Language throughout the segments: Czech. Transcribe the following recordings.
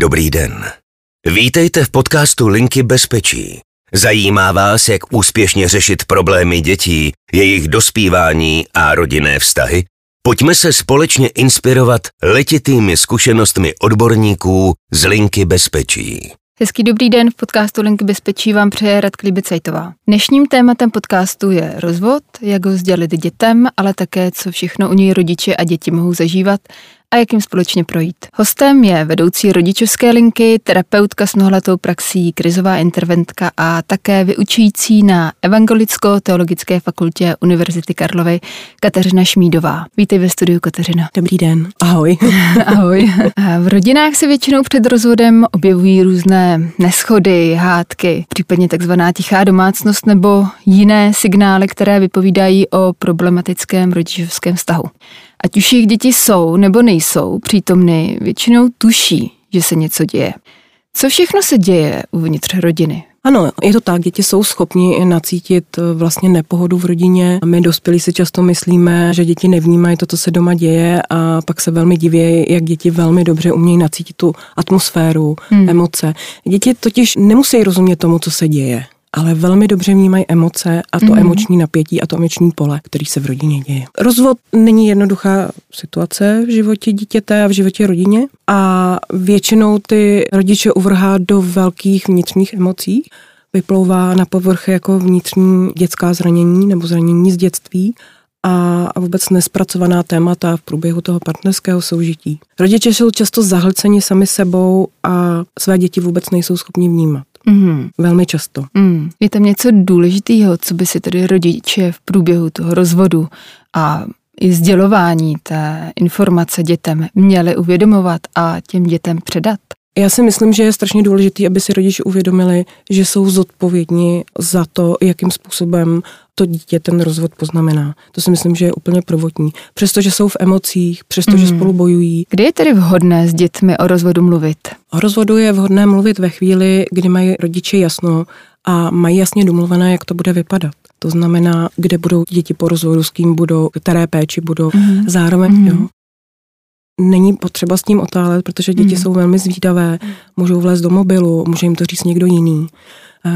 Dobrý den. Vítejte v podcastu Linky bezpečí. Zajímá vás, jak úspěšně řešit problémy dětí, jejich dospívání a rodinné vztahy? Pojďme se společně inspirovat letitými zkušenostmi odborníků z Linky bezpečí. Hezký dobrý den, v podcastu Linky bezpečí vám přeje Radka Bicajtová. Dnešním tématem podcastu je rozvod, jak ho sdělit dětem, ale také, co všechno u něj rodiče a děti mohou zažívat a jak jim společně projít. Hostem je vedoucí rodičovské linky, terapeutka s mnohletou praxí, krizová interventka a také vyučující na Evangelicko-teologické fakultě Univerzity Karlovy Kateřina Šmídová. Vítej ve studiu, Kateřina. Dobrý den. Ahoj. Ahoj. V rodinách se většinou před rozvodem objevují různé neschody, hádky, případně takzvaná tichá domácnost nebo jiné signály, které vypovídají o problematickém rodičovském vztahu. Ať už jejich děti jsou nebo nejsou přítomny, většinou tuší, že se něco děje. Co všechno se děje uvnitř rodiny? Ano, je to tak, děti jsou schopni nacítit eh, vlastně nepohodu v rodině. My dospělí si často myslíme, že děti nevnímají to, co se doma děje a pak se velmi diví, jak děti velmi dobře umějí nacítit tu atmosféru, hmm. emoce. Děti totiž nemusí rozumět tomu, co se děje ale velmi dobře vnímají emoce a to mm. emoční napětí a to emoční pole, který se v rodině děje. Rozvod není jednoduchá situace v životě dítěte a v životě rodině a většinou ty rodiče uvrhá do velkých vnitřních emocí, vyplouvá na povrch jako vnitřní dětská zranění nebo zranění z dětství a vůbec nespracovaná témata v průběhu toho partnerského soužití. Rodiče jsou často zahlceni sami sebou a své děti vůbec nejsou schopni vnímat. Mm. Velmi často. Mm. Je tam něco důležitého, co by si tedy rodiče v průběhu toho rozvodu a i sdělování té informace dětem měli uvědomovat a těm dětem předat? Já si myslím, že je strašně důležité, aby si rodiče uvědomili, že jsou zodpovědní za to, jakým způsobem to dítě ten rozvod poznamená. To si myslím, že je úplně prvotní. Přestože jsou v emocích, přestože mm. spolu bojují. Kdy je tedy vhodné s dětmi o rozvodu mluvit? O rozvodu je vhodné mluvit ve chvíli, kdy mají rodiče jasno a mají jasně domluvené, jak to bude vypadat. To znamená, kde budou děti po rozvodu, s kým budou, které péči budou. Mm. Zároveň, mm. jo, není potřeba s tím otálet, protože děti mm. jsou velmi zvídavé, můžou vlézt do mobilu, může jim to říct někdo jiný.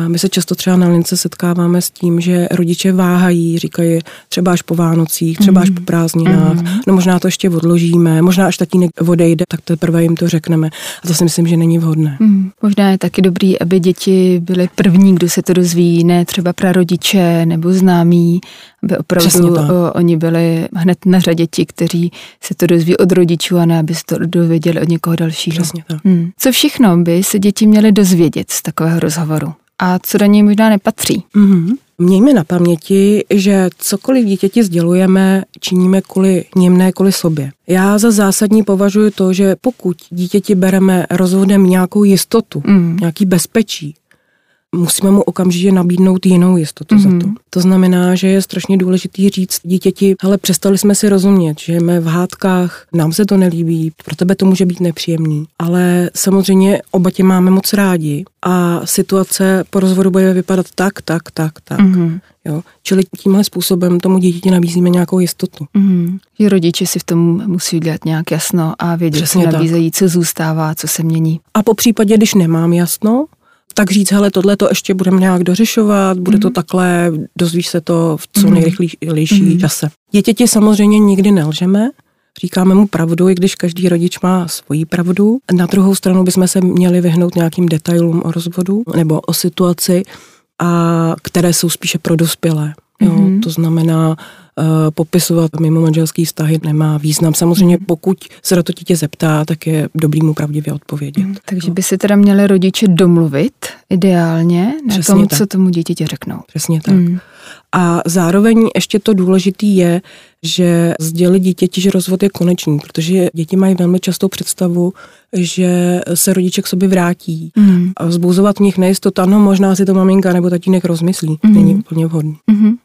My se často třeba na lince setkáváme s tím, že rodiče váhají, říkají třeba až po Vánocích, třeba až po mm. prázdninách, mm. no možná to ještě odložíme, možná až tatínek odejde, tak teprve jim to řekneme. A to si myslím, že není vhodné. Mm. Možná je taky dobrý, aby děti byly první, kdo se to dozví, ne třeba prarodiče nebo známí, aby opravdu oni byli hned na řadě ti, kteří se to dozví od rodičů a ne, aby se to dověděli od někoho dalšího. Přesně tak. Hmm. Co všechno by se děti měly dozvědět z takového rozhovoru? A co do něj možná nepatří? Mm-hmm. Mějme na paměti, že cokoliv dítěti sdělujeme, činíme kvůli něm, ne kvůli sobě. Já za zásadní považuji to, že pokud dítěti bereme rozvodem nějakou jistotu, mm. nějaký bezpečí, musíme mu okamžitě nabídnout jinou jistotu mm-hmm. za to. Mhm. To znamená, že je strašně důležitý říct dítěti, ale přestali jsme si rozumět, že jsme v hádkách, nám se to nelíbí, pro tebe to může být nepříjemný, ale samozřejmě oba tě máme moc rádi a situace po rozvodu bude vypadat tak, tak, tak, tak. Mm-hmm. Jo? Čili tímhle způsobem tomu dítěti nabízíme nějakou jistotu. Mm. Že rodiče si v tom musí dělat nějak jasno a vědět, Přesně co nabízejí, tak. co zůstává, co se mění. A po případě, když nemám jasno, tak říct, hele, tohle to ještě budeme nějak dořešovat, bude mm-hmm. to mhm. takhle, dozvíš se to v co mhm. nejrychlejší mm-hmm. čase. Dítěti samozřejmě nikdy nelžeme, říkáme mu pravdu, i když každý rodič má svoji pravdu. Na druhou stranu bychom se měli vyhnout nějakým detailům o rozvodu nebo o situaci, a které jsou spíše pro dospělé. Jo, mm-hmm. To znamená, popisovat mimo manželský vztahy nemá význam. Samozřejmě mm-hmm. pokud se na to dítě zeptá, tak je dobrý mu pravdivě odpovědět. Mm, takže by si teda měli rodiče domluvit ideálně na Přesně tom, tak. co tomu dítěti řeknou. Přesně tak. Mm. A zároveň ještě to důležitý je, že sdělit dítěti, že rozvod je konečný, protože děti mají velmi často představu, že se rodiče k sobě vrátí mm. a vzbuzovat v nich nejistotu, ano, možná si to maminka nebo tatínek rozmyslí, mm. není úplně vhodný. Mm.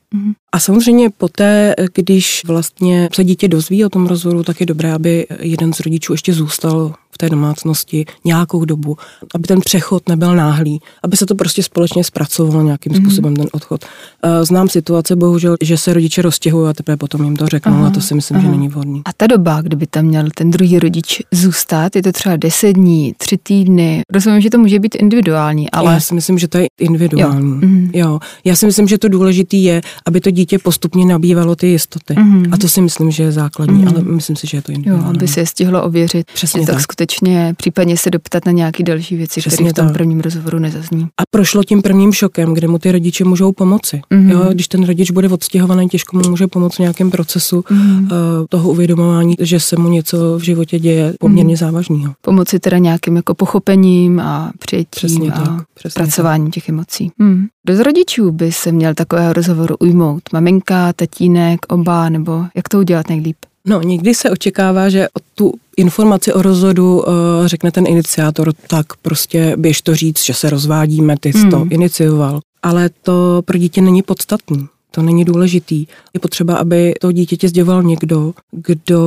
A samozřejmě poté, když vlastně se dítě dozví o tom rozvodu, tak je dobré, aby jeden z rodičů ještě zůstal té domácnosti nějakou dobu, aby ten přechod nebyl náhlý, aby se to prostě společně zpracovalo nějakým mm-hmm. způsobem ten odchod. Eh, znám situace, bohužel, že se rodiče roztěhují a teprve potom jim to řeknou aha, a to si myslím, aha. že není vhodný. A ta doba, kdyby tam měl ten druhý rodič zůstat, je to třeba 10 dní, 3 týdny. Rozumím, že to může být individuální, ale... Já si myslím, že to je individuální. Jo. Mm-hmm. jo. Já si myslím, že to důležité je, aby to dítě postupně nabývalo ty jistoty. Mm-hmm. A to si myslím, že je základní, mm-hmm. ale myslím si, že je to individuální. Jo, aby se je stihlo ověřit. Přesně tak. tak skutečně, případně se doptat na nějaké další věci, které v tom tak. prvním rozhovoru nezazní. A prošlo tím prvním šokem, kde mu ty rodiče můžou pomoci. Mm-hmm. Jo, když ten rodič bude odstěhovaný, těžko mu může pomoct v nějakém procesu mm-hmm. uh, toho uvědomování, že se mu něco v životě děje poměrně mm-hmm. závažného. Pomoci teda nějakým jako pochopením a přijetím přesně a tak, přesně pracováním tak. těch emocí. Mm. Kdo z rodičů by se měl takového rozhovoru ujmout? Maminka, tatínek, oba, nebo jak to udělat nejlíp? No, někdy se očekává, že tu informaci o rozhodu uh, řekne ten iniciátor, tak prostě běž to říct, že se rozvádíme, ty jsi mm. to hmm. inicioval. Ale to pro dítě není podstatný. To není důležitý. Je potřeba, aby to dítěti sděloval někdo, kdo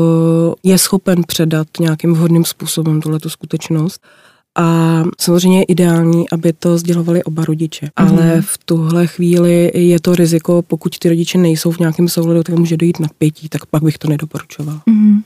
je schopen předat nějakým vhodným způsobem tuhle skutečnost a samozřejmě je ideální, aby to sdělovali oba rodiče. Mm. Ale v tuhle chvíli je to riziko, pokud ty rodiče nejsou v nějakém souladu, tak může dojít napětí, tak pak bych to nedoporučoval. Mm.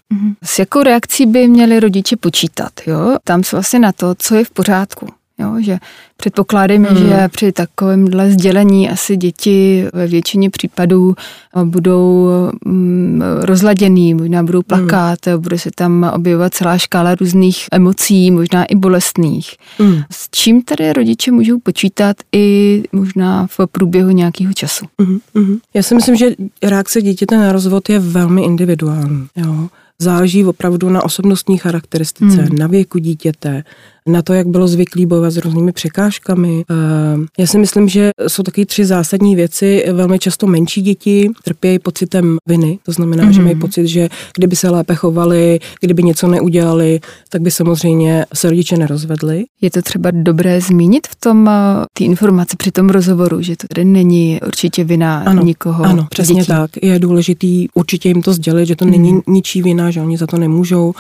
S jakou reakcí by měli rodiče počítat? Jo? Tam se vlastně na to, co je v pořádku. Jo, že předpokládáme, hmm. že při takovémhle sdělení asi děti ve většině případů eh, budou mm, rozladěný, možná budou hmm. plakat, hmm. bude se tam objevovat celá škála různých emocí, možná i bolestných. Hmm. S čím tady rodiče můžou počítat i možná v průběhu nějakého času? Hmm. Hmm. Já si myslím, že reakce dítěte na rozvod je velmi individuální. Jo záleží opravdu na osobnostní charakteristice, hmm. na věku dítěte, na to, jak bylo zvyklý bojovat s různými překážkami. Já si myslím, že jsou taky tři zásadní věci. Velmi často menší děti trpějí pocitem viny, to znamená, mm-hmm. že mají mhm. pocit, že kdyby se lépe chovali, kdyby něco neudělali, tak by samozřejmě se rodiče nerozvedli. Je to třeba dobré zmínit v tom ty informace při tom rozhovoru, že to tady není určitě vina ano, nikoho. Ano, přesně dětí. tak. Je důležitý určitě jim to sdělit, že to mm. není mhm. ničí vina, že oni za to nemůžou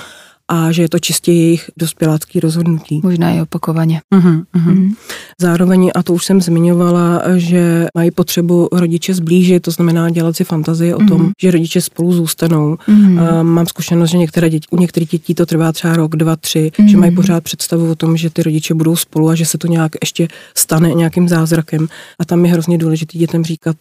a že je to čistě jejich dospělácký rozhodnutí. Možná i opakovaně. Uh-huh, uh-huh. Uh-huh. Zároveň, a to už jsem zmiňovala, že mají potřebu rodiče zblížit, to znamená dělat si fantazie o tom, uh-huh. že rodiče spolu zůstanou. Uh-huh. mám zkušenost, že některé děti, u některých dětí to trvá třeba rok, dva, tři, uh-huh. že mají pořád představu o tom, že ty rodiče budou spolu a že se to nějak ještě stane nějakým zázrakem. A tam je hrozně důležité dětem říkat,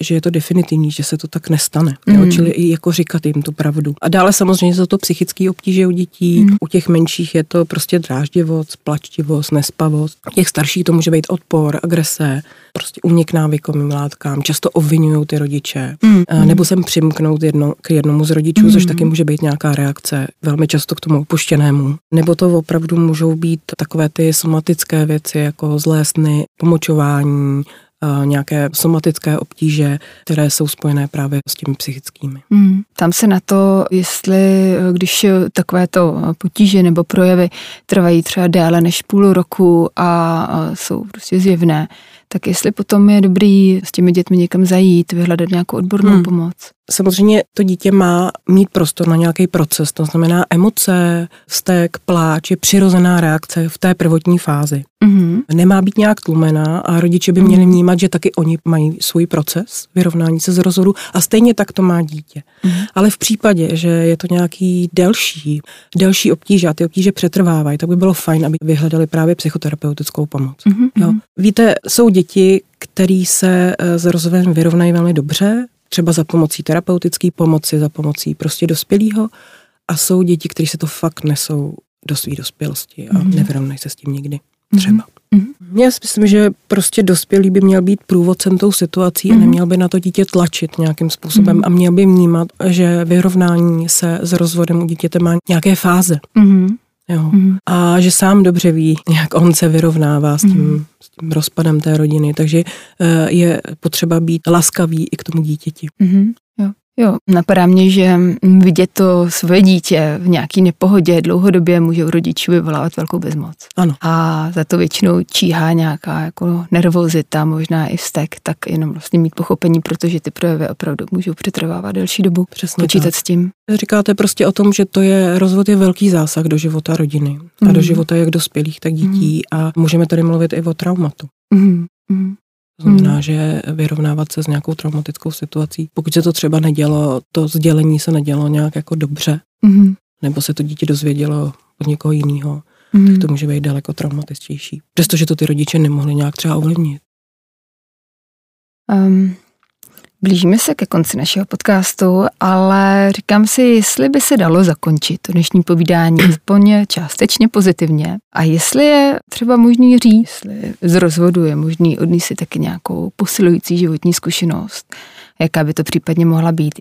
že je to definitivní, že se to tak nestane. Mm. Jo, čili i jako říkat jim tu pravdu. A dále samozřejmě jsou to psychické obtíže u dětí. Mm. U těch menších je to prostě dráždivost, plačtivost, nespavost. U těch starších to může být odpor, agrese, prostě únik návykovým látkám. Často obvinují ty rodiče. Mm. Nebo sem přimknout jedno, k jednomu z rodičů, mm. což taky může být nějaká reakce, velmi často k tomu opuštěnému. Nebo to opravdu můžou být takové ty somatické věci, jako zlé sny, pomočování, nějaké somatické obtíže, které jsou spojené právě s těmi psychickými. Hmm. Tam se na to, jestli když takovéto potíže nebo projevy trvají třeba déle než půl roku a jsou prostě zjevné, tak jestli potom je dobrý s těmi dětmi někam zajít, vyhledat nějakou odbornou hmm. pomoc. Samozřejmě to dítě má mít prostor na nějaký proces, to znamená emoce, vztek, pláč je přirozená reakce v té prvotní fázi. Mm-hmm. Nemá být nějak tlumená a rodiče by měli mm-hmm. vnímat, že taky oni mají svůj proces vyrovnání se z rozhodu a stejně tak to má dítě. Mm-hmm. Ale v případě, že je to nějaký delší, delší obtíže a ty obtíže přetrvávají, tak by bylo fajn, aby vyhledali právě psychoterapeutickou pomoc. Mm-hmm. Jo? Víte, jsou děti, který se eh, s rozvodem vyrovnají velmi dobře, třeba za pomocí terapeutické pomoci, za pomocí prostě dospělého. A jsou děti, kteří se to fakt nesou do své dospělosti a mm-hmm. nevyrovnají se s tím nikdy. Třeba. Mm-hmm. Já si myslím, že prostě dospělý by měl být průvodcem tou situací mm-hmm. a mhm. neměl by na to dítě tlačit nějakým způsobem mm-hmm. a měl by vnímat, že vyrovnání se s rozvodem u dítěte má nějaké fáze. Mm-hmm. Jo. Mm. A že sám dobře ví, jak on se vyrovnává s tím, mm. s tím rozpadem té rodiny. Takže uh, je potřeba být laskavý i k tomu dítěti. Mm. Jo. Jo, napadá mě, že vidět to svoje dítě v nějaký nepohodě dlouhodobě může u rodičů vyvolávat velkou bezmoc. Ano. A za to většinou číhá nějaká jako nervozita, možná i vztek, tak jenom vlastně mít pochopení, protože ty projevy opravdu můžou přetrvávat delší dobu. Přesně Počítat tak. s tím. Říkáte prostě o tom, že to je rozvod je velký zásah do života rodiny a Mhm. do života jak dospělých, tak dětí a můžeme tady mluvit i o traumatu. Mm, mm, To znamená, že vyrovnávat se s nějakou traumatickou situací. Pokud se to třeba nedělo, to sdělení se nedělo nějak jako dobře, mm, nebo se to dítě dozvědělo od někoho jiného, mm. tak to může být daleko traumatičtější. Přestože to ty rodiče nemohli nějak třeba ovlivnit. Um, blížíme se ke konci našeho podcastu, ale říkám si, jestli by se dalo zakončit to dnešní povídání aspoň částečně pozitivně a jestli je třeba možný říct, jestli z rozvodu je možný odníst si taky nějakou posilující životní zkušenost, jaká by to případně mohla být.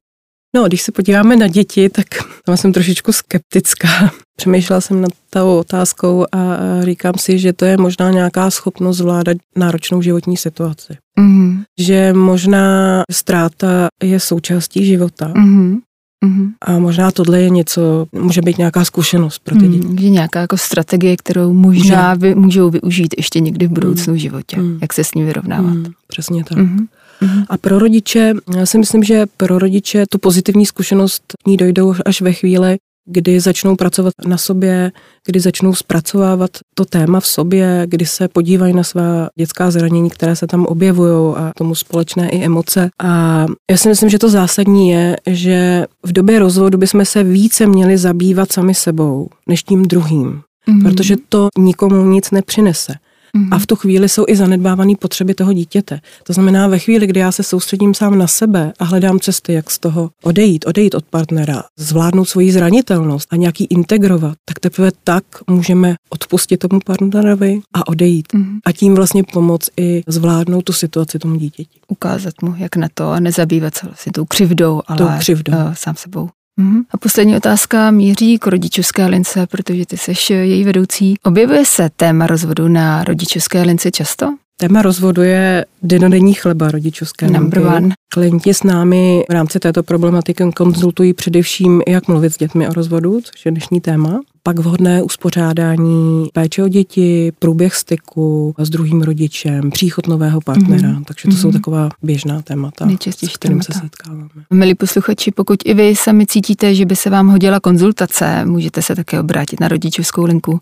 No, když se podíváme na děti, tak tam jsem trošičku skeptická. Přemýšlela jsem nad tou otázkou a říkám si, že to je možná nějaká schopnost zvládat náročnou životní situaci. Mm-hmm. Že možná ztráta je součástí života Mm-hmm. Mm-hmm. a možná tohle je něco, může být nějaká zkušenost pro ty děti. Mm, že nějaká jako strategie, kterou možná vy, můžou využít ještě někdy v budoucnu v životě, Mm. jak se s ní vyrovnávat. Mm, přesně tak. Mm-hmm. Mm-hmm. A pro rodiče, já si myslím, že pro rodiče tu pozitivní zkušenost k ní dojdou až ve chvíli, kdy začnou pracovat na sobě, kdy začnou zpracovávat to téma v sobě, kdy se podívají na svá dětská zranění, které se tam objevují a tomu společné i emoce. A já si myslím, že to zásadní je, že v době rozvodu bychom se více měli zabývat sami sebou, než tím druhým, Mm-hmm. protože to nikomu nic nepřinese. Mhm. A v tu chvíli jsou i zanedbávané potřeby toho dítěte. To znamená, ve chvíli, kdy já se soustředím sám na sebe a hledám cesty, jak z toho odejít, odejít od partnera, zvládnout svoji zranitelnost a nějaký integrovat, tak teprve tak můžeme odpustit tomu partnerovi a odejít. Mhm. A tím vlastně pomoct i zvládnout tu situaci tomu dítěti. ukázat mu, jak na to a nezabývat se vlastně tou křivdou, ale Tou křivdou. Uh, sám sebou. Mhm. A poslední otázka míří k rodičovské lince, protože ty seš její vedoucí. Objevuje se téma rozvodu na rodičovské lince často? Téma rozvodu je denodenní chleba rodičovské Number linky. one. Klienti s námi v rámci této problematiky konzultují především, jak mluvit s dětmi o rozvodu, což je dnešní téma. Pak vhodné uspořádání péče o děti, průběh styku s druhým rodičem, příchod nového partnera. Mhm. Takže to jsou Mhm. taková běžná témata, Nejčastější s kterým se témata. setkáváme. Milí posluchači, pokud i vy sami cítíte, že by se vám hodila konzultace, můžete se také obrátit na rodičovskou linku.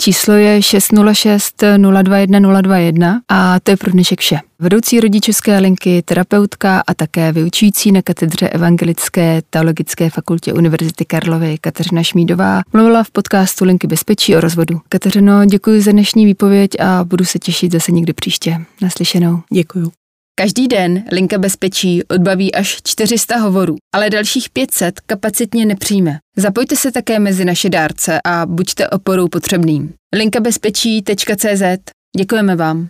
Číslo je 606 021 021 a to je pro dnešek vše. Vedoucí rodičovské linky, terapeutka a také vyučující na katedře Evangelické teologické fakultě Univerzity Karlovy Kateřina Šmídová mluvila v podcastu Linky bezpečí o rozvodu. Kateřino, děkuji za dnešní výpověď a budu se těšit zase někdy příště. Naslyšenou. Děkuju. Každý den Linka bezpečí odbaví až 400 hovorů, ale dalších 500 kapacitně nepřijme. Zapojte se také mezi naše dárce a buďte oporou potřebným. linkabezpečí.cz Děkujeme vám.